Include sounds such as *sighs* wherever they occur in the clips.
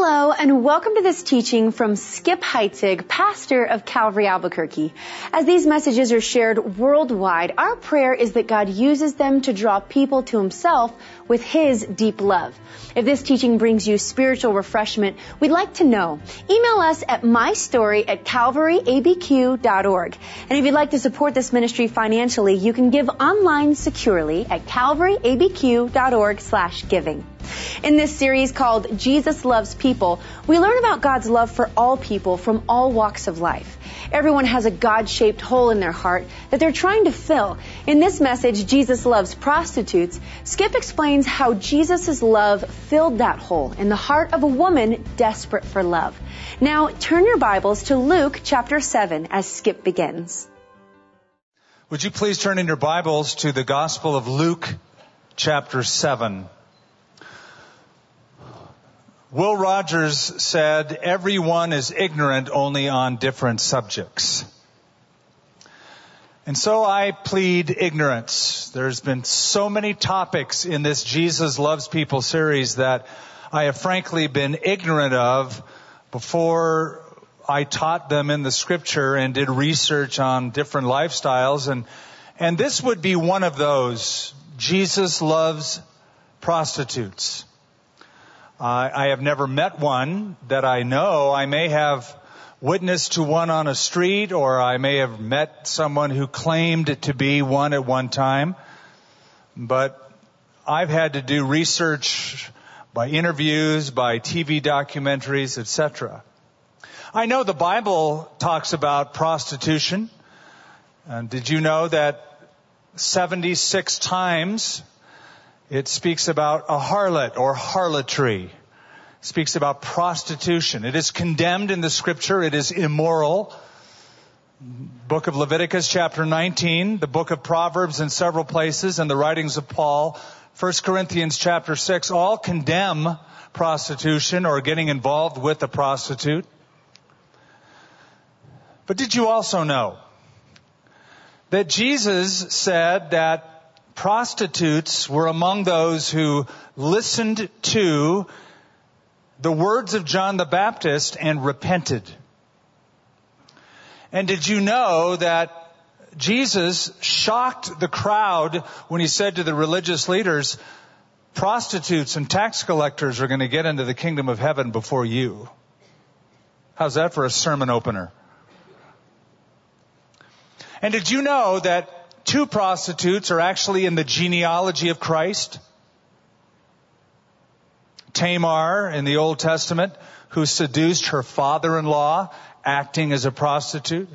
Hello and welcome to this teaching from Skip Heitzig, pastor of Calvary Albuquerque. As these messages are shared worldwide, our prayer is that God uses them to draw people to himself with his deep love. If this teaching brings you spiritual refreshment, we'd like to know. Email us at mystory at calvaryabq.org. And if you'd like to support this ministry financially, you can give online securely at calvaryabq.org slash giving. In this series called Jesus Loves People, we learn about God's love for all people from all walks of life. Everyone has a God-shaped hole in their heart that they're trying to fill. In this message, Jesus Loves Prostitutes, Skip explains how Jesus' love filled that hole in the heart of a woman desperate for love. Now, turn your Bibles to Luke chapter 7 as Skip begins. Would you please turn in your Bibles to the Gospel of Luke chapter 7. Will Rogers said, everyone is ignorant only on different subjects. And so I plead ignorance. There's been so many topics in this Jesus Loves People series that I have frankly been ignorant of before I taught them in the scripture and did research on different lifestyles and, and this would be one of those. Jesus loves prostitutes. Uh, I have never met one that I know. I may have witnessed to one on a street or I may have met someone who claimed to be one at one time. But I've had to do research by interviews, by TV documentaries, etc. I know the Bible talks about prostitution. And did you know that 76 times it speaks about a harlot or harlotry. It speaks about prostitution. It is condemned in the scripture. It is immoral. Book of Leviticus chapter 19, the book of Proverbs in several places, and the writings of Paul, 1 Corinthians chapter 6, all condemn prostitution or getting involved with a prostitute. But did you also know that Jesus said that prostitutes were among those who listened to the words of John the Baptist and repented. And did you know that Jesus shocked the crowd when he said to the religious leaders, prostitutes and tax collectors are going to get into the kingdom of heaven before you. How's that for a sermon opener? And did you know that two prostitutes are actually in the genealogy of Christ. Tamar in the Old Testament, who seduced her father-in-law, acting as a prostitute.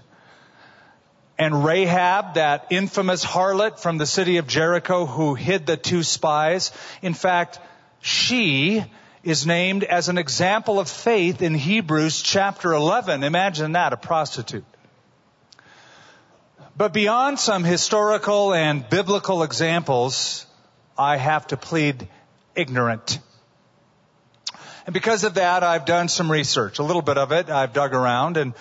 And Rahab, that infamous harlot from the city of Jericho who hid the two spies. In fact, she is named as an example of faith in Hebrews chapter 11. Imagine that, a prostitute. But beyond some historical and biblical examples, I have to plead ignorant. And because of that, I've done some research, a little bit of it. I've dug around and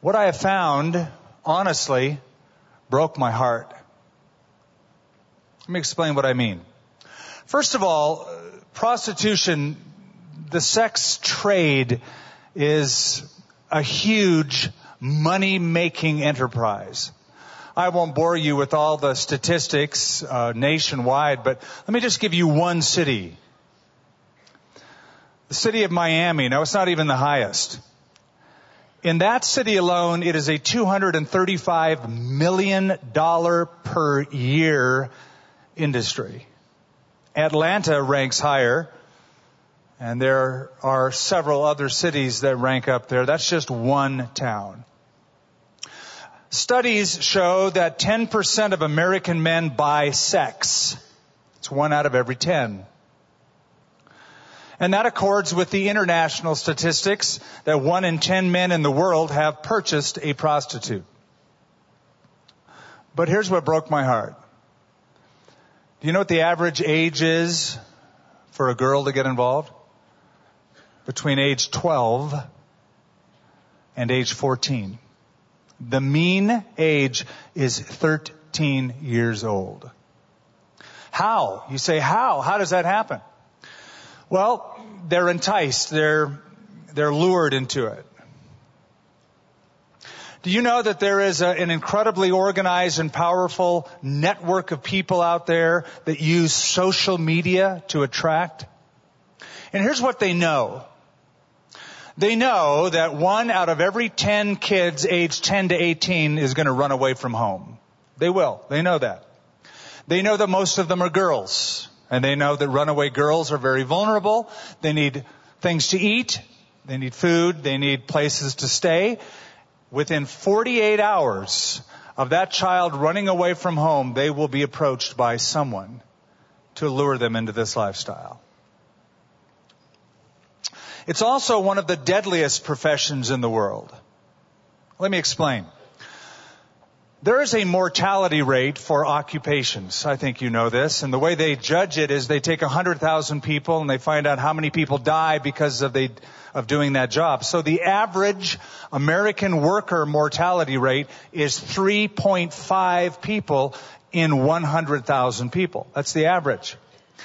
what I have found, honestly, broke my heart. Let me explain what I mean. First of all, prostitution, the sex trade is a huge money making enterprise. I won't bore you with all the statistics uh, nationwide, but let me just give you one city. The city of Miami. Now, it's not even the highest. In that city alone, it is a $235 million per year industry. Atlanta ranks higher, and there are several other cities that rank up there. That's just one town. Studies show that 10% of American men buy sex. It's one out of every 10. And that accords with the international statistics that one in 10 men in the world have purchased a prostitute. But here's what broke my heart. Do you know what the average age is for a girl to get involved? Between age 12 and age 14. The mean age is 13 years old. How? You say, how? How does that happen? Well, they're enticed. They're they're lured into it. Do you know that there is a, an incredibly organized and powerful network of people out there that use social media to attract? And here's what they know. They know that one out of every 10 kids aged 10 to 18 is going to run away from home. They will. They know that. They know that most of them are girls. And they know that runaway girls are very vulnerable. They need things to eat. They need food. They need places to stay within 48 hours of that child running away from home, they will be approached by someone to lure them into this lifestyle. It's also one of the deadliest professions in the world. Let me explain. There is a mortality rate for occupations. I think you know this. And the way they judge it is they take 100,000 people and they find out how many people die because of, they, of doing that job. So the average American worker mortality rate is 3.5 people in 100,000 people. That's the average.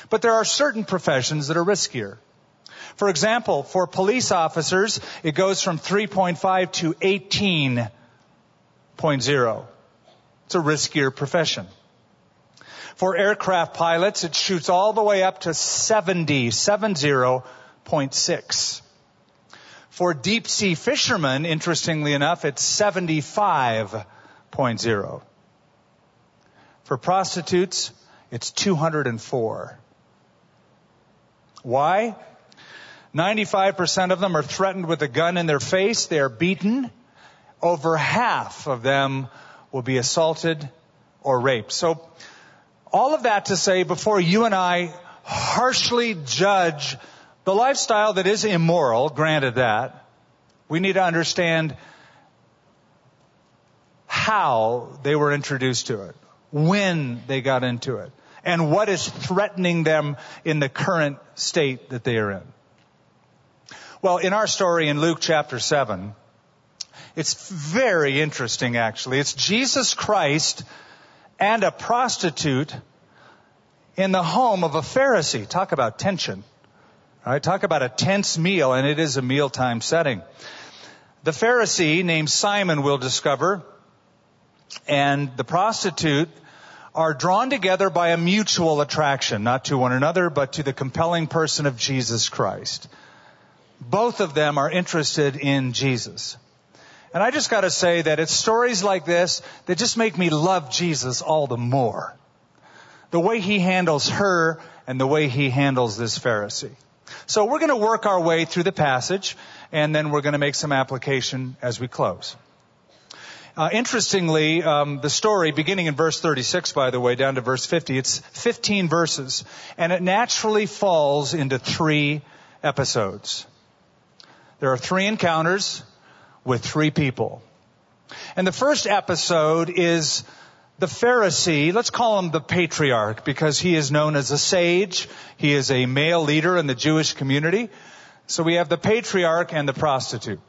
But there are certain professions that are riskier. For example, for police officers, it goes from 3.5 to 18.0. It's a riskier profession. For aircraft pilots, it shoots all the way up to 70, 70.6. For deep sea fishermen, interestingly enough, it's 75.0. For prostitutes, it's 204. Why? 95% of them are threatened with a gun in their face. They are beaten. Over half of them will be assaulted or raped. So all of that to say before you and I harshly judge the lifestyle that is immoral, granted that, we need to understand how they were introduced to it, when they got into it, and what is threatening them in the current state that they are in. Well, in our story in Luke chapter 7, it's very interesting, actually. It's Jesus Christ and a prostitute in the home of a Pharisee. Talk about tension. Right, talk about a tense meal, and it is a mealtime setting. The Pharisee named Simon will discover, and the prostitute are drawn together by a mutual attraction, not to one another, but to the compelling person of Jesus Christ. Both of them are interested in Jesus. And I just gotta say that it's stories like this that just make me love Jesus all the more. The way he handles her and the way he handles this Pharisee. So we're gonna work our way through the passage and then we're gonna make some application as we close. Uh, interestingly, um, the story, beginning in verse 36, by the way, down to verse 50, it's 15 verses, and it naturally falls into three episodes. There are three encounters with three people. And the first episode is the Pharisee, let's call him the patriarch because he is known as a sage. He is a male leader in the Jewish community. So we have the patriarch and the prostitute.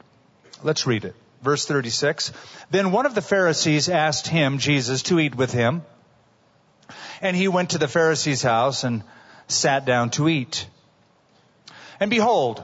Let's read it. Verse 36. Then one of the Pharisees asked him, Jesus, to eat with him. And he went to the Pharisee's house and sat down to eat. And behold,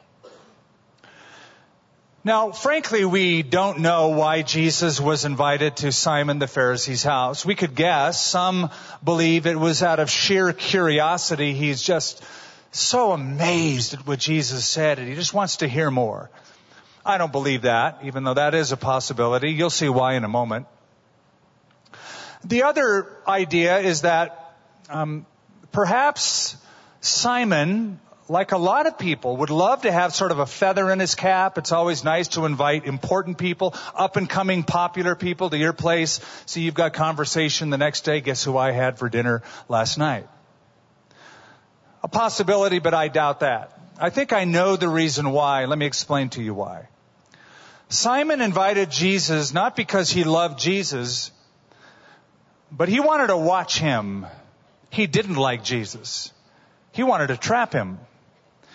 Now, frankly, we don't know why Jesus was invited to Simon the Pharisee's house. We could guess. Some believe it was out of sheer curiosity. He's just so amazed at what Jesus said and he just wants to hear more. I don't believe that, even though that is a possibility. You'll see why in a moment. The other idea is that um, perhaps Simon like a lot of people, would love to have sort of a feather in his cap. It's always nice to invite important people, up and coming popular people to your place. So you've got conversation the next day. Guess who I had for dinner last night? A possibility, but I doubt that. I think I know the reason why. Let me explain to you why. Simon invited Jesus not because he loved Jesus, but he wanted to watch him. He didn't like Jesus. He wanted to trap him.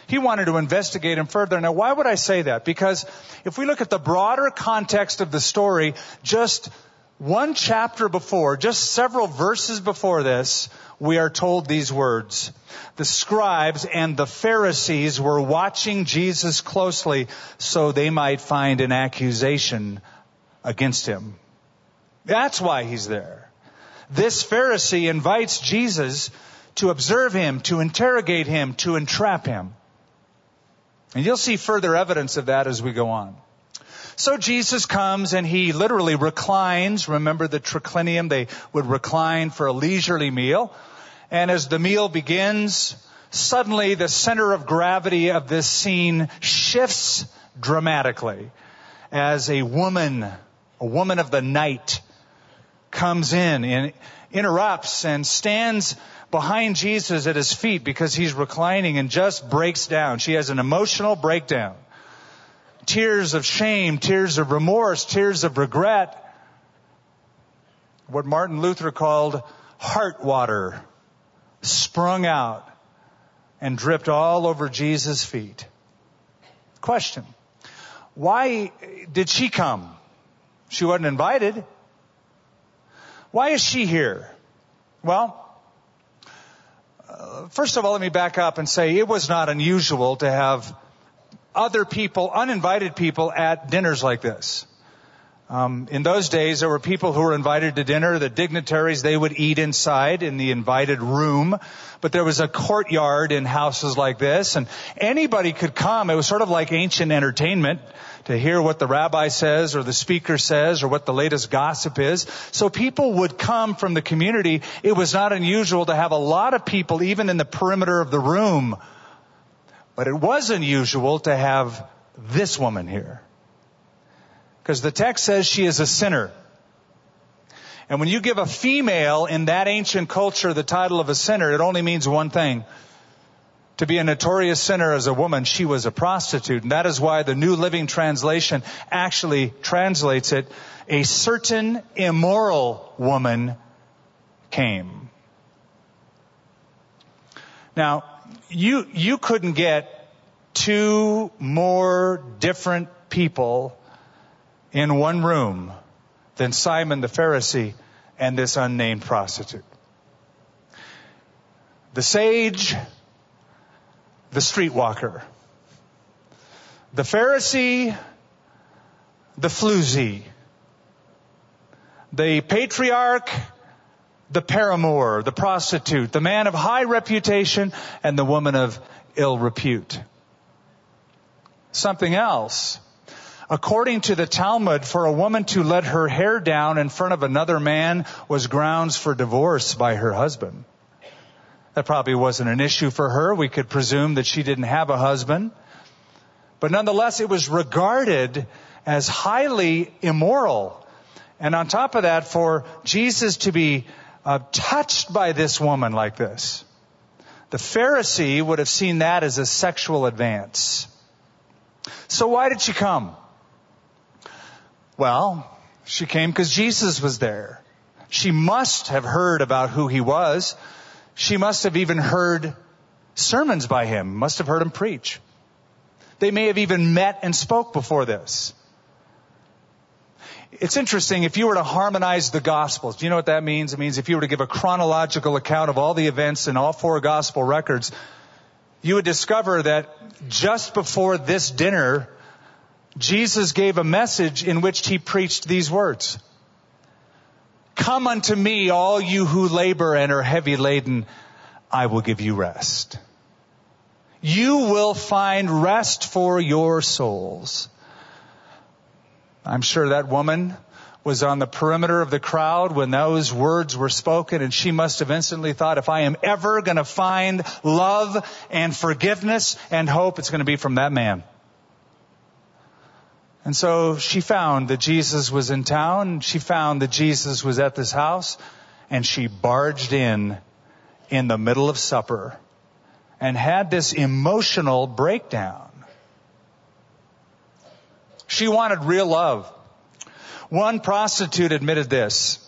He wanted to investigate him further. Now, why would I say that? Because if we look at the broader context of the story, just one chapter before, just several verses before this, we are told these words. The scribes and the Pharisees were watching Jesus closely so they might find an accusation against him. That's why he's there. This Pharisee invites Jesus to observe him, to interrogate him, to entrap him. And you'll see further evidence of that as we go on. So Jesus comes and he literally reclines. Remember the triclinium? They would recline for a leisurely meal. And as the meal begins, suddenly the center of gravity of this scene shifts dramatically as a woman, a woman of the night, comes in and interrupts and stands behind Jesus at his feet because he's reclining and just breaks down. She has an emotional breakdown tears of shame, tears of remorse, tears of regret. What Martin Luther called heart water sprung out and dripped all over Jesus' feet. Question. Why did she come? She wasn't invited. Why is she here? Well, first of all, let me back up and say it was not unusual to have other people, uninvited people at dinners like this. Um, in those days, there were people who were invited to dinner. The dignitaries they would eat inside in the invited room, but there was a courtyard in houses like this, and anybody could come. It was sort of like ancient entertainment to hear what the rabbi says or the speaker says or what the latest gossip is. So people would come from the community. It was not unusual to have a lot of people, even in the perimeter of the room, but it was unusual to have this woman here. Because the text says she is a sinner. And when you give a female in that ancient culture the title of a sinner, it only means one thing. To be a notorious sinner as a woman, she was a prostitute. And that is why the New Living Translation actually translates it, a certain immoral woman came. Now, you, you couldn't get two more different people in one room than Simon the Pharisee and this unnamed prostitute. The sage, the streetwalker. The Pharisee, the floozy. The patriarch, the paramour, the prostitute, the man of high reputation, and the woman of ill repute. Something else. According to the Talmud, for a woman to let her hair down in front of another man was grounds for divorce by her husband. That probably wasn't an issue for her. We could presume that she didn't have a husband. But nonetheless, it was regarded as highly immoral. And on top of that, for Jesus to be uh, touched by this woman like this. The Pharisee would have seen that as a sexual advance. So why did she come? Well, she came because Jesus was there. She must have heard about who he was. She must have even heard sermons by him, must have heard him preach. They may have even met and spoke before this. It's interesting, if you were to harmonize the Gospels, do you know what that means? It means if you were to give a chronological account of all the events in all four Gospel records, you would discover that just before this dinner, Jesus gave a message in which he preached these words. Come unto me, all you who labor and are heavy laden, I will give you rest. You will find rest for your souls. I'm sure that woman was on the perimeter of the crowd when those words were spoken and she must have instantly thought, if I am ever going to find love and forgiveness and hope, it's going to be from that man. And so she found that Jesus was in town. She found that Jesus was at this house and she barged in in the middle of supper and had this emotional breakdown. She wanted real love. One prostitute admitted this.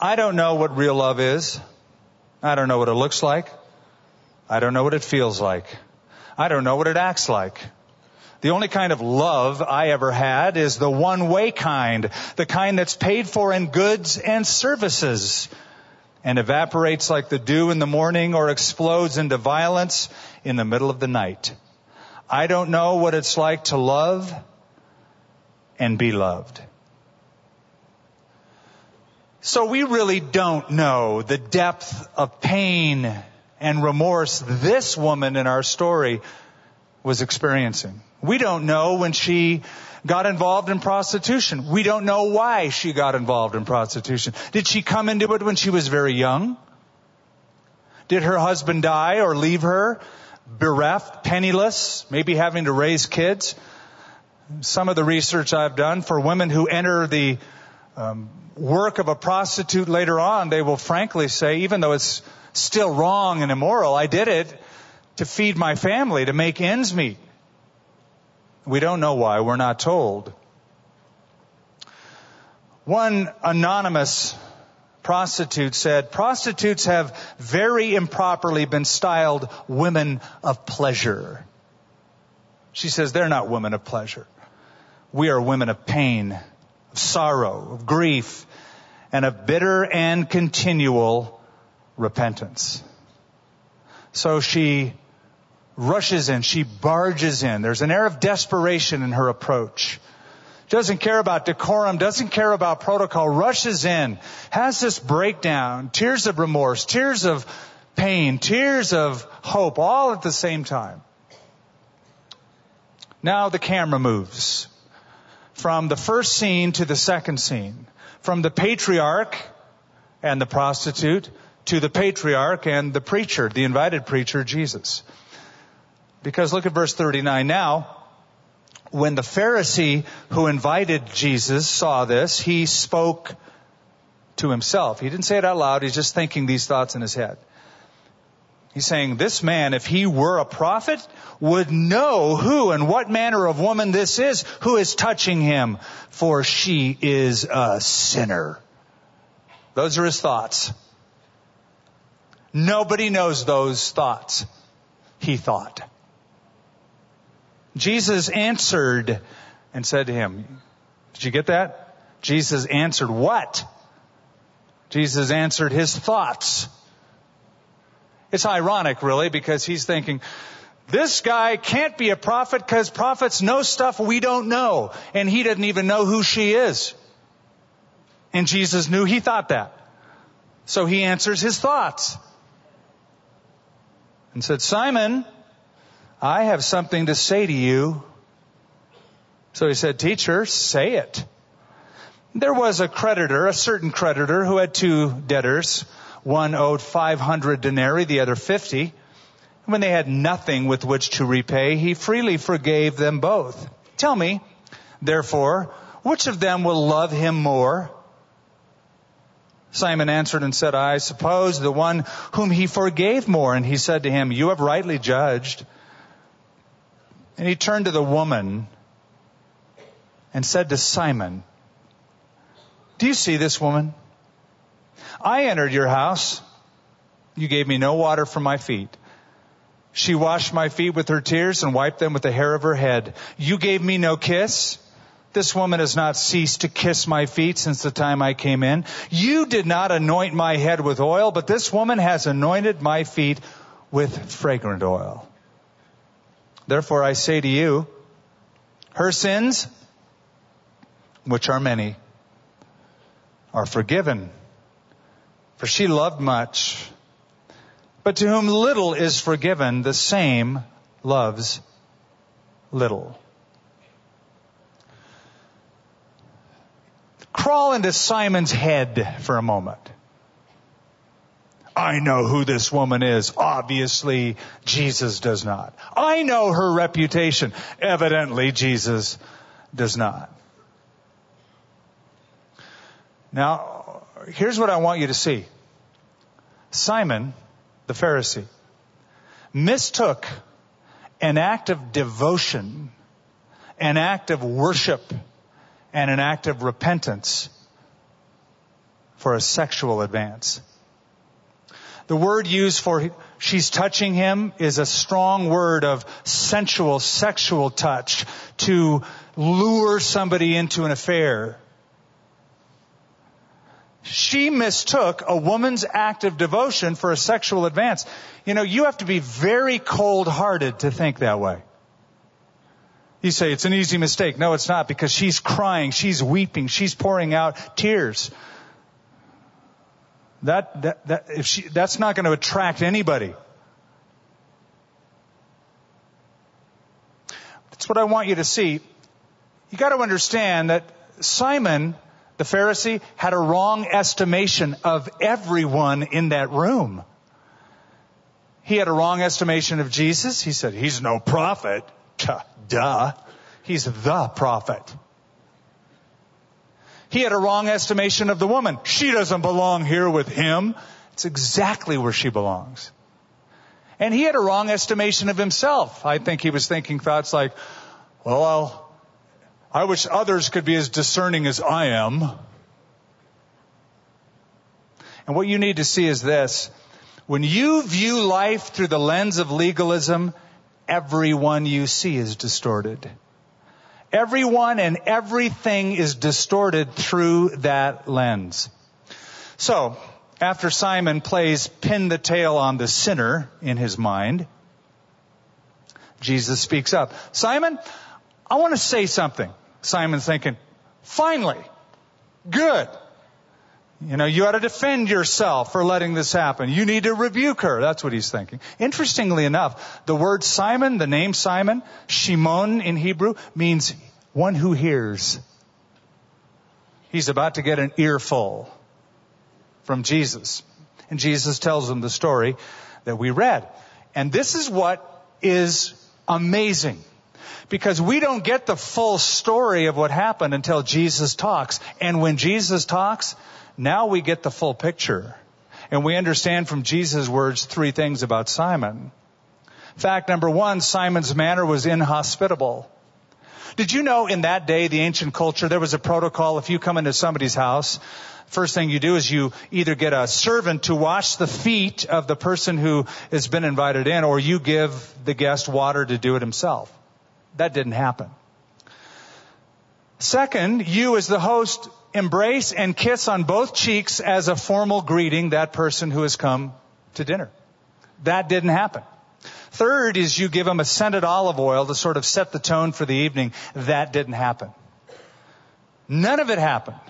I don't know what real love is. I don't know what it looks like. I don't know what it feels like. I don't know what it acts like. The only kind of love I ever had is the one way kind, the kind that's paid for in goods and services and evaporates like the dew in the morning or explodes into violence in the middle of the night. I don't know what it's like to love and be loved. So we really don't know the depth of pain and remorse this woman in our story was experiencing. We don't know when she got involved in prostitution. We don't know why she got involved in prostitution. Did she come into it when she was very young? Did her husband die or leave her bereft, penniless, maybe having to raise kids? Some of the research I've done for women who enter the um, work of a prostitute later on, they will frankly say, even though it's still wrong and immoral, I did it to feed my family, to make ends meet. We don't know why. We're not told. One anonymous prostitute said, prostitutes have very improperly been styled women of pleasure. She says they're not women of pleasure. We are women of pain, of sorrow, of grief, and of bitter and continual repentance. So she rushes in. She barges in. There's an air of desperation in her approach. Doesn't care about decorum, doesn't care about protocol, rushes in, has this breakdown, tears of remorse, tears of pain, tears of hope, all at the same time. Now the camera moves from the first scene to the second scene, from the patriarch and the prostitute to the patriarch and the preacher, the invited preacher, Jesus. Because look at verse 39 now. When the Pharisee who invited Jesus saw this, he spoke to himself. He didn't say it out loud. He's just thinking these thoughts in his head. He's saying, this man, if he were a prophet, would know who and what manner of woman this is who is touching him, for she is a sinner. Those are his thoughts. Nobody knows those thoughts, he thought. Jesus answered and said to him, Did you get that? Jesus answered what? Jesus answered his thoughts. It's ironic, really, because he's thinking, this guy can't be a prophet because prophets know stuff we don't know. And he didn't even know who she is. And Jesus knew he thought that. So he answers his thoughts. And said, Simon, I have something to say to you. So he said, teacher, say it. There was a creditor, a certain creditor who had two debtors. One owed 500 denarii, the other 50. When they had nothing with which to repay, he freely forgave them both. Tell me, therefore, which of them will love him more? Simon answered and said, I suppose the one whom he forgave more. And he said to him, you have rightly judged. And he turned to the woman and said to Simon, Do you see this woman? I entered your house. You gave me no water for my feet. She washed my feet with her tears and wiped them with the hair of her head. You gave me no kiss. This woman has not ceased to kiss my feet since the time I came in. You did not anoint my head with oil, but this woman has anointed my feet with fragrant oil. Therefore I say to you, her sins, which are many, are forgiven. For she loved much. But to whom little is forgiven, the same loves little. Crawl into Simon's head for a moment. I know who this woman is. Obviously, Jesus does not. I know her reputation. Evidently, Jesus does not. Now, here's what I want you to see. Simon, the Pharisee, mistook an act of devotion, an act of worship, and an act of repentance for a sexual advance. The word used for she's touching him is a strong word of sensual, sexual touch to lure somebody into an affair. She mistook a woman's act of devotion for a sexual advance. You know, you have to be very cold hearted to think that way. You say it's an easy mistake. No, it's not because she's crying, she's weeping, she's pouring out tears. That, that, that, if she, that's not going to attract anybody. That's what I want you to see. You got to understand that Simon, the Pharisee, had a wrong estimation of everyone in that room. He had a wrong estimation of Jesus. He said, he's no prophet. Duh. He's the prophet. He had a wrong estimation of the woman. She doesn't belong here with him. It's exactly where she belongs. And he had a wrong estimation of himself. I think he was thinking thoughts like, well, I'll, I wish others could be as discerning as I am. And what you need to see is this. When you view life through the lens of legalism, everyone you see is distorted. Everyone and everything is distorted through that lens. So, after Simon plays pin the tail on the sinner in his mind, Jesus speaks up. Simon, I want to say something. Simon's thinking, finally, good. You know, you ought to defend yourself for letting this happen. You need to rebuke her. That's what he's thinking. Interestingly enough, the word Simon, the name Simon, Shimon in Hebrew, means one who hears. He's about to get an earful from Jesus. And Jesus tells him the story that we read. And this is what is amazing. Because we don't get the full story of what happened until Jesus talks. And when Jesus talks, now we get the full picture. And we understand from Jesus' words three things about Simon. Fact number one, Simon's manner was inhospitable. Did you know in that day, the ancient culture, there was a protocol if you come into somebody's house, first thing you do is you either get a servant to wash the feet of the person who has been invited in, or you give the guest water to do it himself. That didn't happen. Second, you as the host embrace and kiss on both cheeks as a formal greeting that person who has come to dinner. That didn't happen. Third is you give them a scented olive oil to sort of set the tone for the evening. That didn't happen. None of it happened.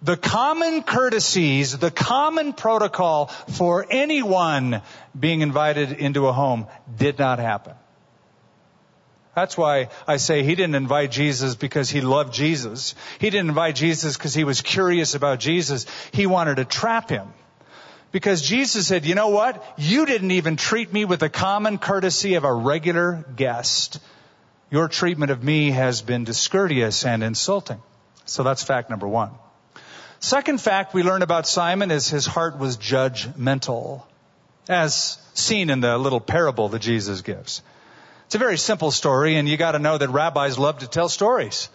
The common courtesies, the common protocol for anyone being invited into a home did not happen. That's why I say he didn't invite Jesus because he loved Jesus. He didn't invite Jesus because he was curious about Jesus. He wanted to trap him. Because Jesus said, you know what? You didn't even treat me with the common courtesy of a regular guest. Your treatment of me has been discourteous and insulting. So that's fact number one. Second fact we learn about Simon is his heart was judgmental, as seen in the little parable that Jesus gives. It's a very simple story, and you got to know that rabbis love to tell stories,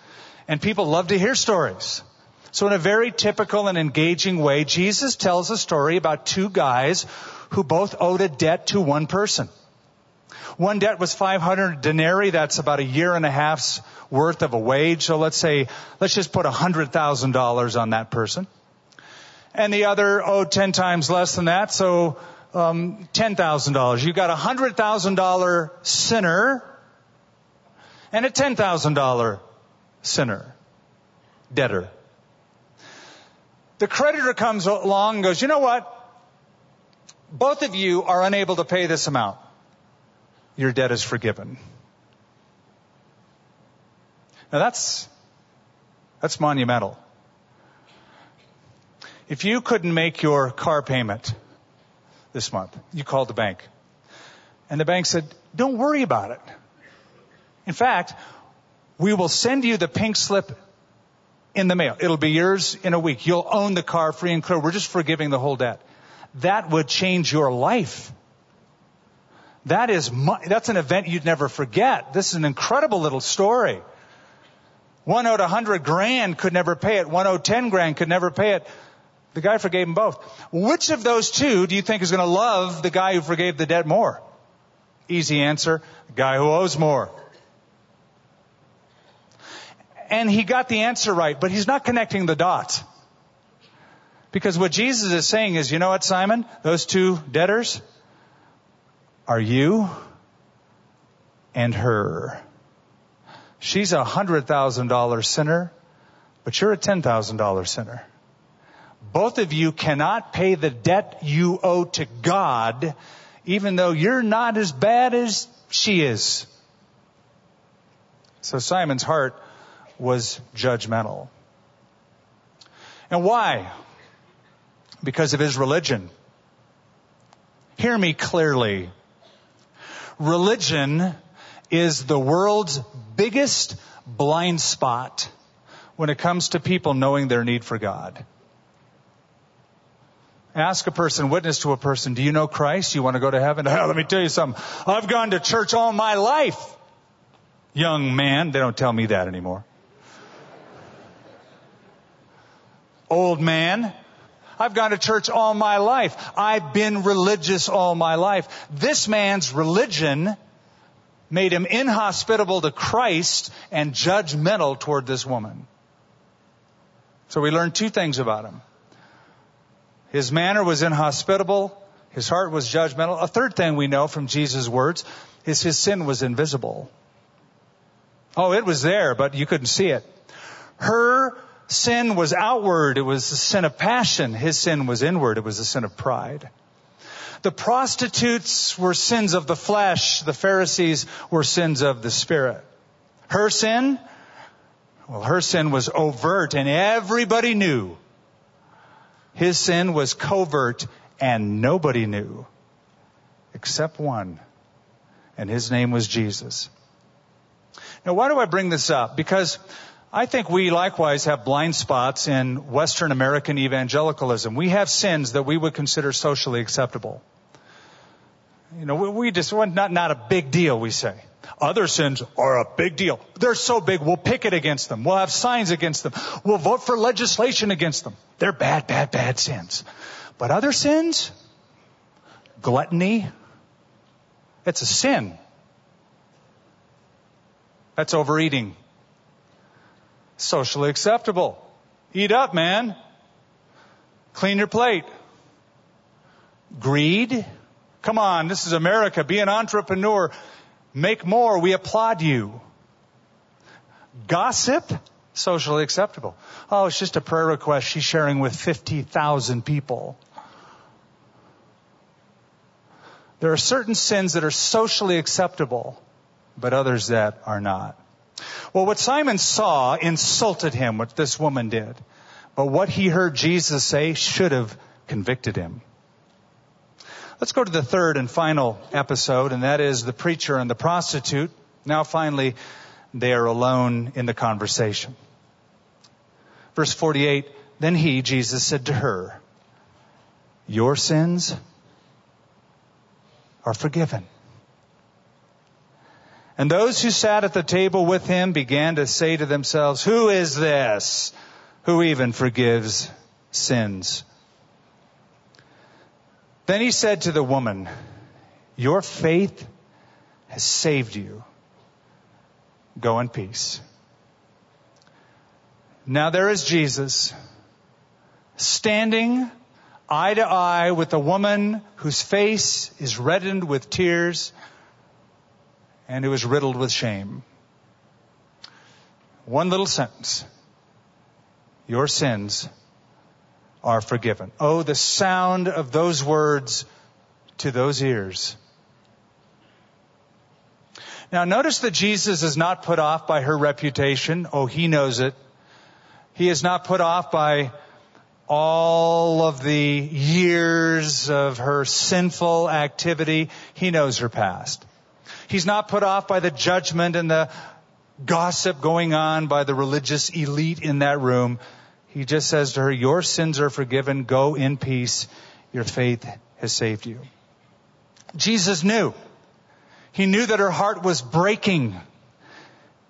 and people love to hear stories. So in a very typical and engaging way, Jesus tells a story about two guys who both owed a debt to one person. One debt was 500 denarii. That's about a year and a half's worth of a wage. So let's say, let's just put $100,000 on that person. And the other owed 10 times less than that. So, um, $10,000. You've got a $100,000 sinner and a $10,000 sinner, debtor. The creditor comes along and goes, you know what? Both of you are unable to pay this amount. Your debt is forgiven. Now that's, that's monumental. If you couldn't make your car payment this month, you called the bank. And the bank said, don't worry about it. In fact, we will send you the pink slip in the mail. It'll be yours in a week. You'll own the car free and clear. We're just forgiving the whole debt. That would change your life. That is, that's an event you'd never forget. This is an incredible little story. One owed a hundred grand, could never pay it. One owed ten grand, could never pay it. The guy forgave them both. Which of those two do you think is going to love the guy who forgave the debt more? Easy answer. The guy who owes more. And he got the answer right, but he's not connecting the dots. Because what Jesus is saying is, you know what, Simon? Those two debtors are you and her. She's a hundred thousand dollar sinner, but you're a ten thousand dollar sinner. Both of you cannot pay the debt you owe to God, even though you're not as bad as she is. So Simon's heart was judgmental. And why? Because of his religion. Hear me clearly. Religion is the world's biggest blind spot when it comes to people knowing their need for God. Ask a person, witness to a person, do you know Christ? You want to go to heaven? *laughs* Oh, let me tell you something. I've gone to church all my life. Young man, they don't tell me that anymore. Old man, I've gone to church all my life. I've been religious all my life. This man's religion made him inhospitable to Christ and judgmental toward this woman. So we learned two things about him. His manner was inhospitable. His heart was judgmental. A third thing we know from Jesus' words is his sin was invisible. Oh, it was there, but you couldn't see it. Her sin was outward. It was the sin of passion. His sin was inward. It was the sin of pride. The prostitutes were sins of the flesh. The Pharisees were sins of the spirit. Her sin? Well, her sin was overt and everybody knew. His sin was covert and nobody knew except one. And his name was Jesus. Now why do I bring this up? Because I think we likewise have blind spots in Western American evangelicalism. We have sins that we would consider socially acceptable. You know, we, we just, not, not a big deal, we say. Other sins are a big deal. They're so big, we'll picket against them. We'll have signs against them. We'll vote for legislation against them. They're bad, bad, bad sins. But other sins, gluttony, it's a sin. That's overeating socially acceptable. Eat up, man. Clean your plate. Greed. Come on, this is America. Be an entrepreneur. Make more. We applaud you. Gossip. Socially acceptable. Oh, it's just a prayer request she's sharing with 50,000 people. There are certain sins that are socially acceptable, but others that are not. Well, what Simon saw insulted him, what this woman did. But what he heard Jesus say should have convicted him. Let's go to the third and final episode, and that is the preacher and the prostitute. Now finally, they are alone in the conversation. Verse 48, then he, Jesus, said to her, your sins are forgiven. And those who sat at the table with him began to say to themselves, who is this who even forgives sins? Then he said to the woman, your faith has saved you. Go in peace. Now there is Jesus standing eye to eye with a woman whose face is reddened with tears and who is riddled with shame. One little sentence. Your sins are forgiven. Oh, the sound of those words to those ears. Now notice that Jesus is not put off by her reputation. Oh, he knows it. He is not put off by all of the years of her sinful activity. He knows her past. He's not put off by the judgment and the gossip going on by the religious elite in that room. He just says to her, your sins are forgiven. Go in peace. Your faith has saved you. Jesus knew. He knew that her heart was breaking.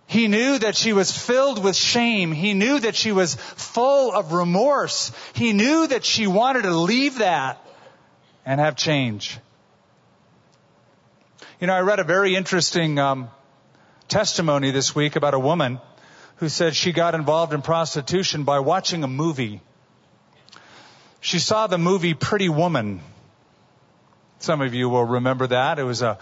He knew that she was filled with shame. He knew that she was full of remorse. He knew that she wanted to leave that and have change. You know, I read a very interesting um, testimony this week about a woman who said she got involved in prostitution by watching a movie. She saw the movie Pretty Woman. Some of you will remember that. It was a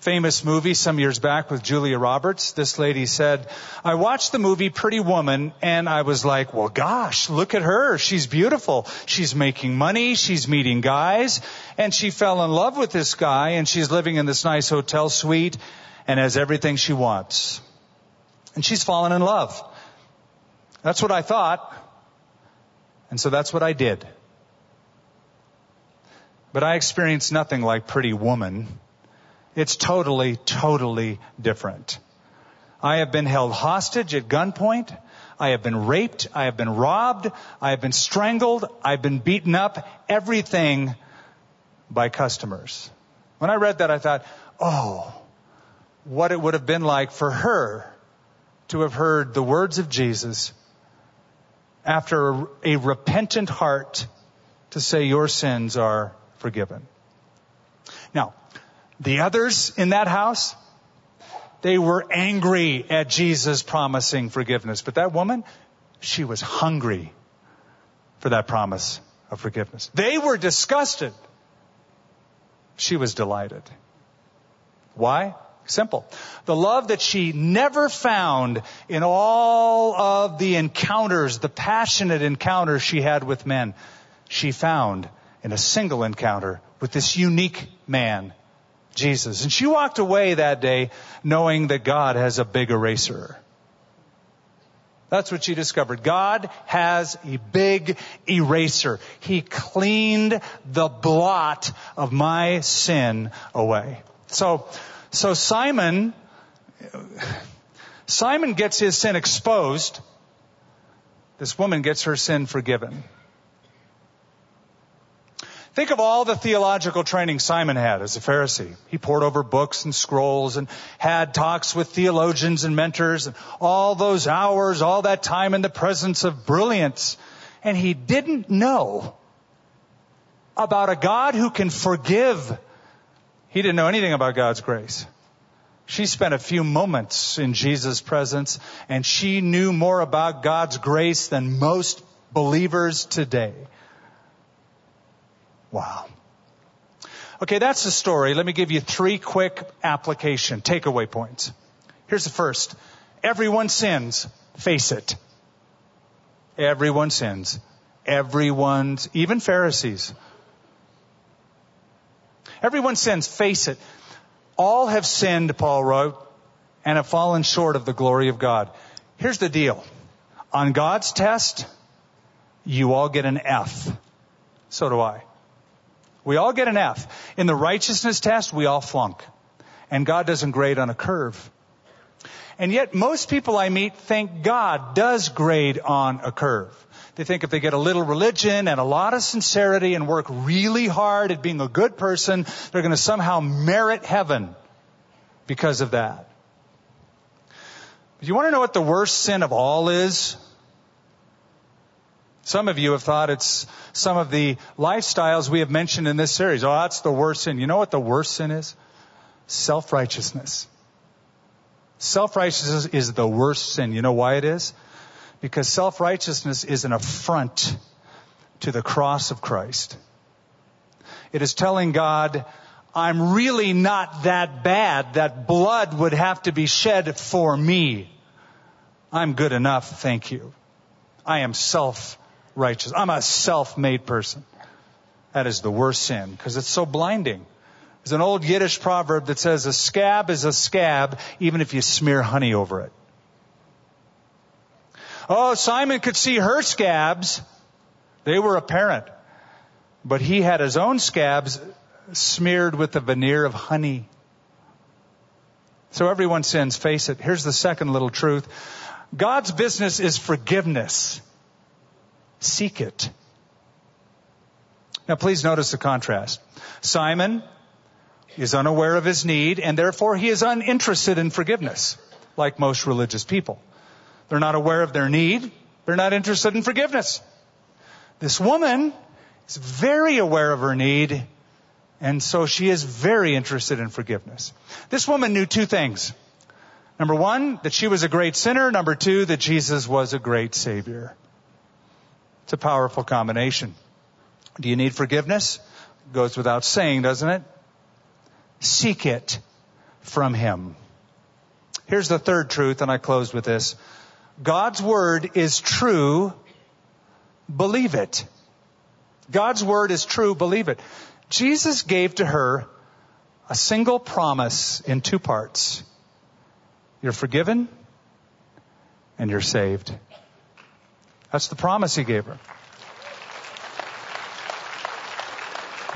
famous movie some years back with Julia Roberts. This lady said, I watched the movie Pretty Woman and I was like, well gosh, look at her. She's beautiful. She's making money. She's meeting guys and she fell in love with this guy and she's living in this nice hotel suite and has everything she wants. And she's fallen in love. That's what I thought. And so that's what I did. But I experienced nothing like Pretty Woman. It's totally, totally different. I have been held hostage at gunpoint. I have been raped. I have been robbed. I have been strangled. I've been beaten up. Everything by customers. When I read that, I thought, oh, what it would have been like for her to have heard the words of Jesus after a, repentant heart to say, your sins are forgiven. Now, the others in that house, they were angry at Jesus promising forgiveness. But that woman, she was hungry for that promise of forgiveness. They were disgusted. She was delighted. Why? Simple. The love that she never found in all of the encounters, the passionate encounters she had with men, she found in a single encounter with this unique man Jesus. And she walked away that day knowing that God has a big eraser. That's what she discovered. God has a big eraser. He cleaned the blot of my sin away. So, so Simon, Simon gets his sin exposed. This woman gets her sin forgiven. Think of all the theological training Simon had as a Pharisee. He pored over books and scrolls and had talks with theologians and mentors and all those hours, all that time in the presence of brilliance. And he didn't know about a God who can forgive. He didn't know anything about God's grace. She spent a few moments in Jesus' presence and she knew more about God's grace than most believers today. Wow. Okay, that's the story. Let me give you three quick application, takeaway points. Here's the first. Everyone sins. Face it. Everyone sins. Everyone's, even Pharisees. Everyone sins. Face it. All have sinned, Paul wrote, and have fallen short of the glory of God. Here's the deal. On God's test, you all get an F. So do I. We all get an F. In the righteousness test, we all flunk. And God doesn't grade on a curve. And yet most people I meet think God does grade on a curve. They think if they get a little religion and a lot of sincerity and work really hard at being a good person, they're going to somehow merit heaven because of that. Do you want to know what the worst sin of all is? Some of you have thought it's some of the lifestyles we have mentioned in this series. Oh, that's the worst sin. You know what the worst sin is? Self-righteousness. Self-righteousness is the worst sin. You know why it is? Because self-righteousness is an affront to the cross of Christ. It is telling God, I'm really not that bad that blood would have to be shed for me. I'm good enough, thank you. I am self righteous. I'm a self-made person. That is the worst sin because it's so blinding. There's an old Yiddish proverb that says a scab is a scab even if you smear honey over it. Oh, Simon could see her scabs. They were apparent. But he had his own scabs smeared with the veneer of honey. So everyone sins, face it. Here's the second little truth. God's business is forgiveness. Seek it. Now please notice the contrast. Simon is unaware of his need, and therefore he is uninterested in forgiveness, like most religious people. They're not aware of their need. They're not interested in forgiveness. This woman is very aware of her need, and so she is very interested in forgiveness. This woman knew two things. Number one, that she was a great sinner. Number two, that Jesus was a great Savior. It's a powerful combination. Do you need forgiveness? Goes without saying, doesn't it? Seek it from Him. Here's the third truth, and I close with this. God's Word is true. Believe it. God's Word is true. Believe it. Jesus gave to her a single promise in two parts. You're forgiven and you're saved. That's the promise he gave her.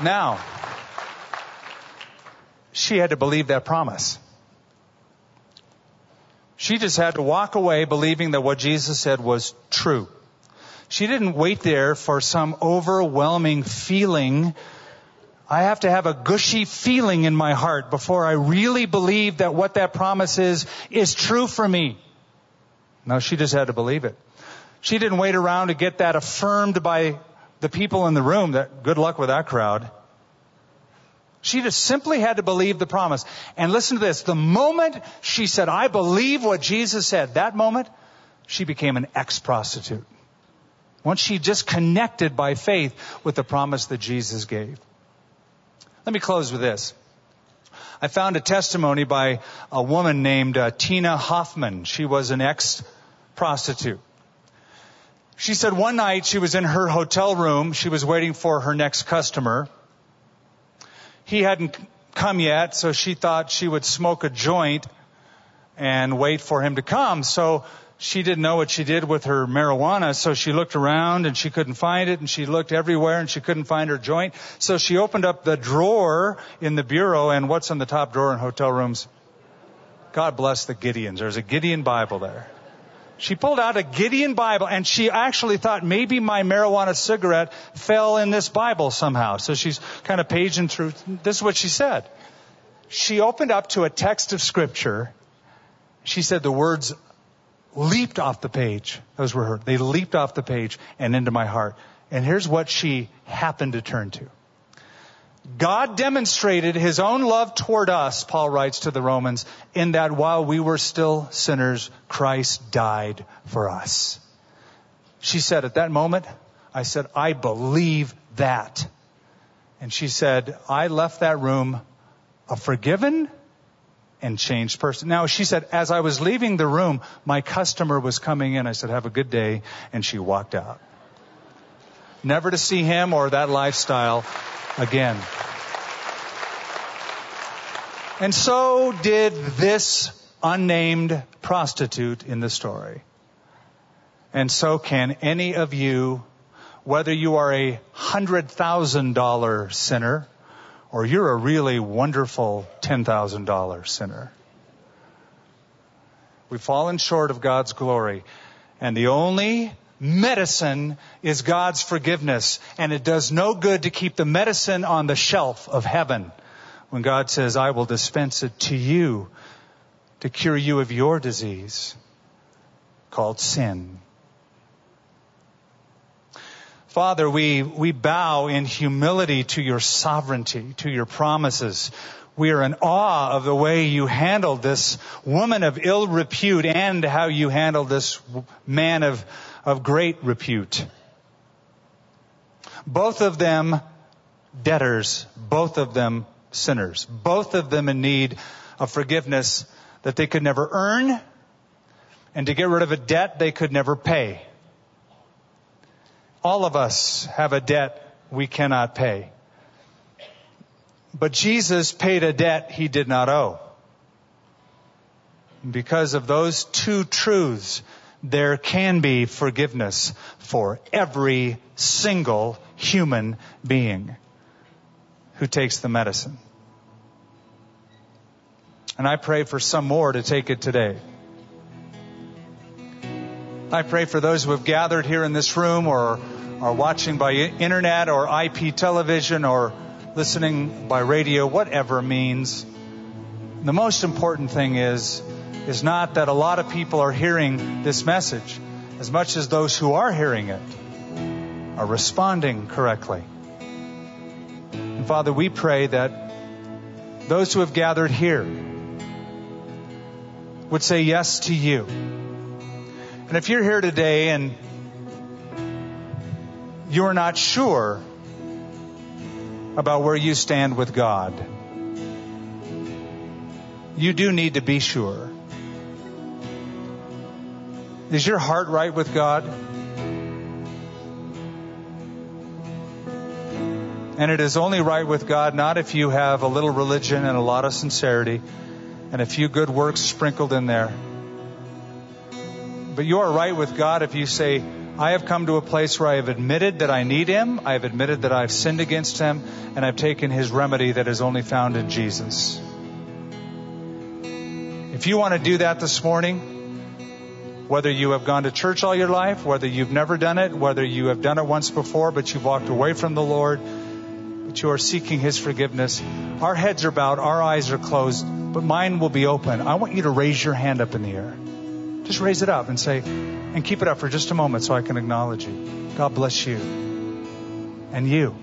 Now, she had to believe that promise. She just had to walk away believing that what Jesus said was true. She didn't wait there for some overwhelming feeling. I have to have a gushy feeling in my heart before I really believe that what that promise is, is true for me. No, she just had to believe it. She didn't wait around to get that affirmed by the people in the room that good luck with that crowd. She just simply had to believe the promise. And listen to this. The moment she said, I believe what Jesus said, that moment, she became an ex-prostitute. Once she just connected by faith with the promise that Jesus gave. Let me close with this. I found a testimony by a woman named uh, Tina Hoffman. She was an ex-prostitute. She said one night she was in her hotel room. She was waiting for her next customer he hadn't come yet, so she thought she would smoke a joint and wait for him to come. So she didn't know what she did with her marijuana, so she looked around and she couldn't find it, and she looked everywhere and she couldn't find her joint. So she opened up the drawer in the bureau, and what's in the top drawer in hotel rooms? God bless the Gideons. There's a Gideon Bible there. She pulled out a Gideon Bible and she actually thought maybe my marijuana cigarette fell in this Bible somehow. So she's kind of paging through. This is what she said. She opened up to a text of scripture. She said the words leaped off the page. Those were her. They leaped off the page and into my heart. And here's what she happened to turn to. God demonstrated his own love toward us, Paul writes to the Romans, in that while we were still sinners, Christ died for us. She said at that moment, I said, I believe that. And she said, I left that room a forgiven and changed person. Now she said, as I was leaving the room, my customer was coming in. I said, have a good day. And she walked out. Never to see him or that lifestyle again. And so did this unnamed prostitute in the story. And so can any of you, whether you are a hundred thousand dollar sinner or you're a really wonderful ten thousand dollar sinner. We've fallen short of God's glory. And the only medicine is God's forgiveness. And it does no good to keep the medicine on the shelf of heaven when God says, I will dispense it to you to cure you of your disease called sin. Father, we, we bow in humility to your sovereignty, to your promises. We are in awe of the way you handled this woman of ill repute and how you handled this man of of great repute. Both of them debtors, both of them sinners, both of them in need of forgiveness that they could never earn and to get rid of a debt they could never pay. All of us have a debt we cannot pay. But Jesus paid a debt he did not owe. Because of those two truths, there can be forgiveness for every single human being who takes the medicine. And I pray for some more to take it today. I pray for those who have gathered here in this room or are watching by internet or IP television or listening by radio, whatever means. The most important thing is, is not that a lot of people are hearing this message as much as those who are hearing it are responding correctly. And Father, we pray that those who have gathered here would say yes to you. And if you're here today and you're not sure about where you stand with God, you do need to be sure. Is your heart right with God? And it is only right with God not if you have a little religion and a lot of sincerity and a few good works sprinkled in there. But you are right with God if you say, I have come to a place where I have admitted that I need Him, I have admitted that I've sinned against Him, and I've taken His remedy that is only found in Jesus. If you want to do that this morning, whether you have gone to church all your life, whether you've never done it, whether you have done it once before but you've walked away from the Lord, but you are seeking His forgiveness, our heads are bowed, our eyes are closed, but mine will be open. I want you to raise your hand up in the air. Just raise it up and say, and keep it up for just a moment so I can acknowledge you. God bless you. And you.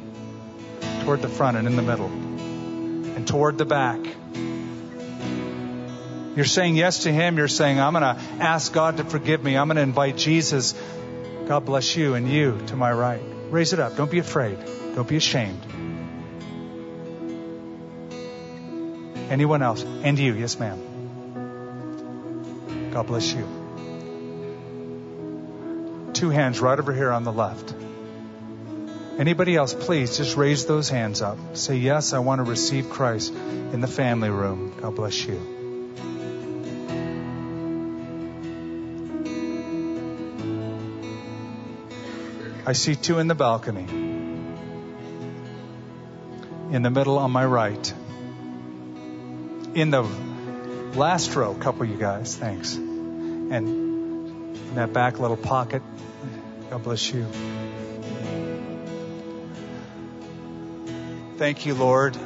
Toward the front and in the middle. And toward the back. You're saying yes to Him. You're saying, I'm going to ask God to forgive me. I'm going to invite Jesus. God bless you and you to my right. Raise it up. Don't be afraid. Don't be ashamed. Anyone else? And you. Yes, ma'am. God bless you. Two hands right over here on the left. Anybody else, please just raise those hands up. Say, Yes, I want to receive Christ in the family room. God bless you. I see two in the balcony. In the middle on my right. In the Last row, couple you guys, thanks. And in that back little pocket, God bless you. Thank you, Lord.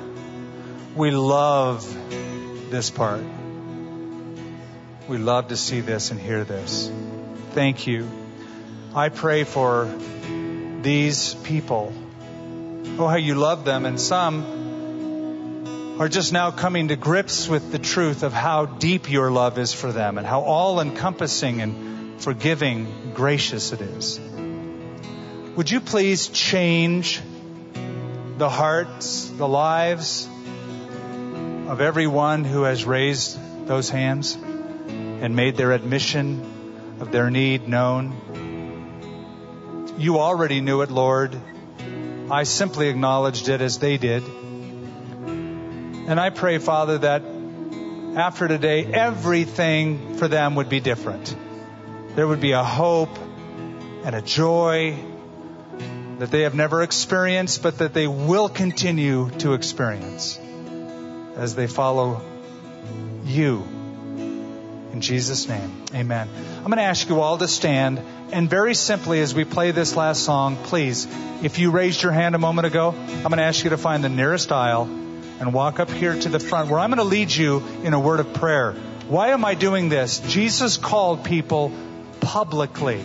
We love this part. We love to see this and hear this. Thank you. I pray for these people. Oh, how you love them. And some are just now coming to grips with the truth of how deep your love is for them and how all encompassing and forgiving, gracious it is. Would you please change the hearts, the lives of everyone who has raised those hands and made their admission of their need known? You already knew it, Lord. I simply acknowledged it as they did. And I pray, Father, that after today, everything for them would be different. There would be a hope and a joy that they have never experienced, but that they will continue to experience as they follow you. In Jesus' name, amen. I'm going to ask you all to stand. And very simply, as we play this last song, please, if you raised your hand a moment ago, I'm going to ask you to find the nearest aisle and walk up here to the front where I'm going to lead you in a word of prayer. Why am I doing this? Jesus called people publicly.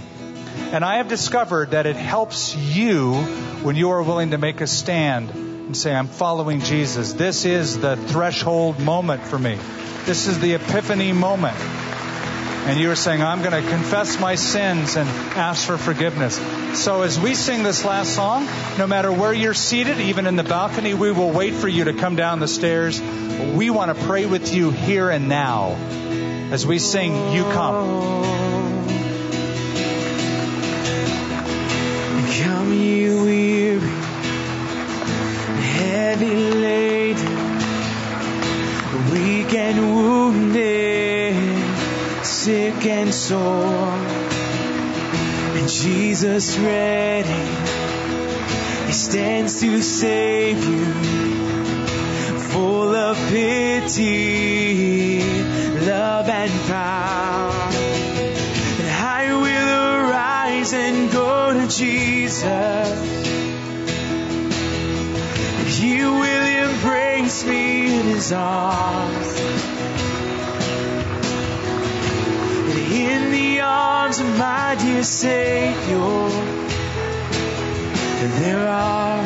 And I have discovered that it helps you when you are willing to make a stand and say, I'm following Jesus. This is the threshold moment for me. This is the epiphany moment and you are saying, I'm going to confess my sins and ask for forgiveness. So as we sing this last song, no matter where you're seated, even in the balcony, we will wait for you to come down the stairs. We want to pray with you here and now. As we sing, You Come. Come, you weary, and wounded sick and sore. And Jesus ready, He stands to save you, full of pity, love and power. And I will arise and go to Jesus. He will embrace me in his And arms of my dear Savior, there are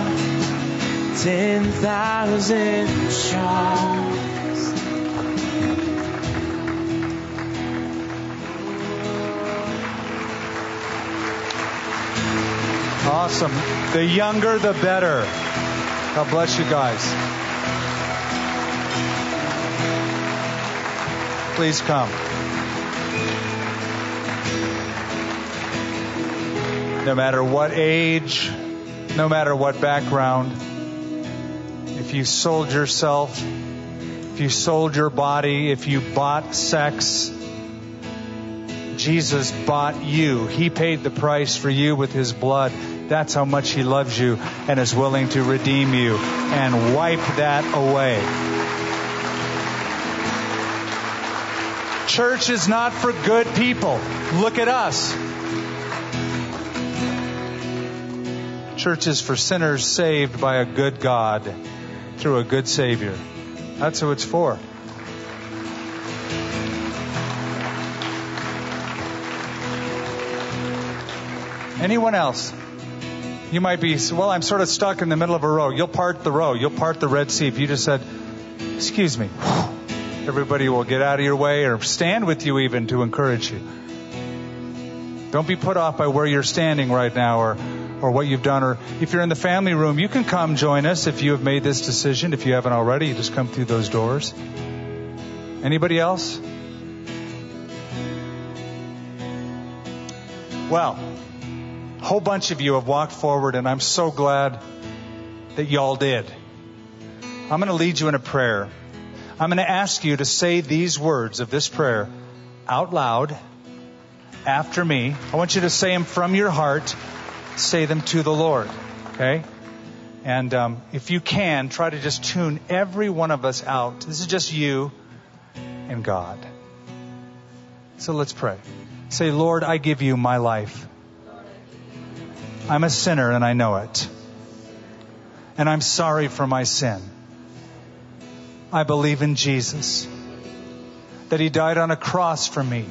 ten thousand charms. Awesome. The younger, the better. God bless you guys. Please come. No matter what age, no matter what background, if you sold yourself, if you sold your body, if you bought sex, Jesus bought you. He paid the price for you with his blood. That's how much he loves you and is willing to redeem you and wipe that away. Church is not for good people. Look at us. Church is for sinners saved by a good God through a good Savior. That's who it's for. Anyone else? You might be, well, I'm sort of stuck in the middle of a row. You'll part the row. You'll part the Red Sea. If you just said, excuse me, *sighs* everybody will get out of your way or stand with you even to encourage you. Don't be put off by where you're standing right now or, or what you've done. Or if you're in the family room, you can come join us if you have made this decision. If you haven't already, you just come through those doors. Anybody else? Well, a whole bunch of you have walked forward, and I'm so glad that y'all did. I'm going to lead you in a prayer. I'm going to ask you to say these words of this prayer out loud after me. I want you to say them from your heart. Say them to the Lord. Okay? And um, if you can, try to just tune every one of us out. This is just you and God. So let's pray. Say, Lord, I give you my life. I'm a sinner and I know it. And I'm sorry for my sin. I believe in Jesus. That he died on a cross for me.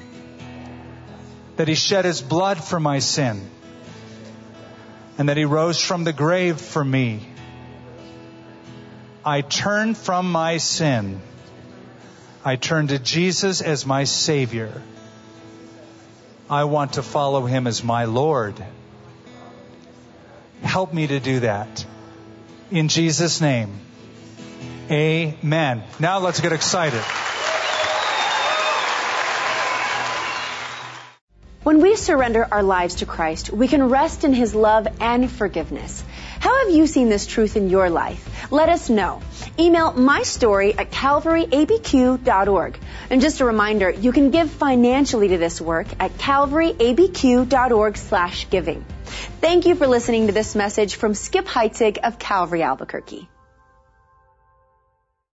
That he shed his blood for my sin. And that he rose from the grave for me. I turn from my sin. I turn to Jesus as my Savior. I want to follow him as my Lord. Help me to do that. In Jesus' name. Amen. Now let's get excited. When we surrender our lives to Christ, we can rest in His love and forgiveness. How have you seen this truth in your life? Let us know. Email my story at calvaryabq.org. And just a reminder, you can give financially to this work at calvaryabq.org slash giving. Thank you for listening to this message from Skip Heitzig of Calvary Albuquerque.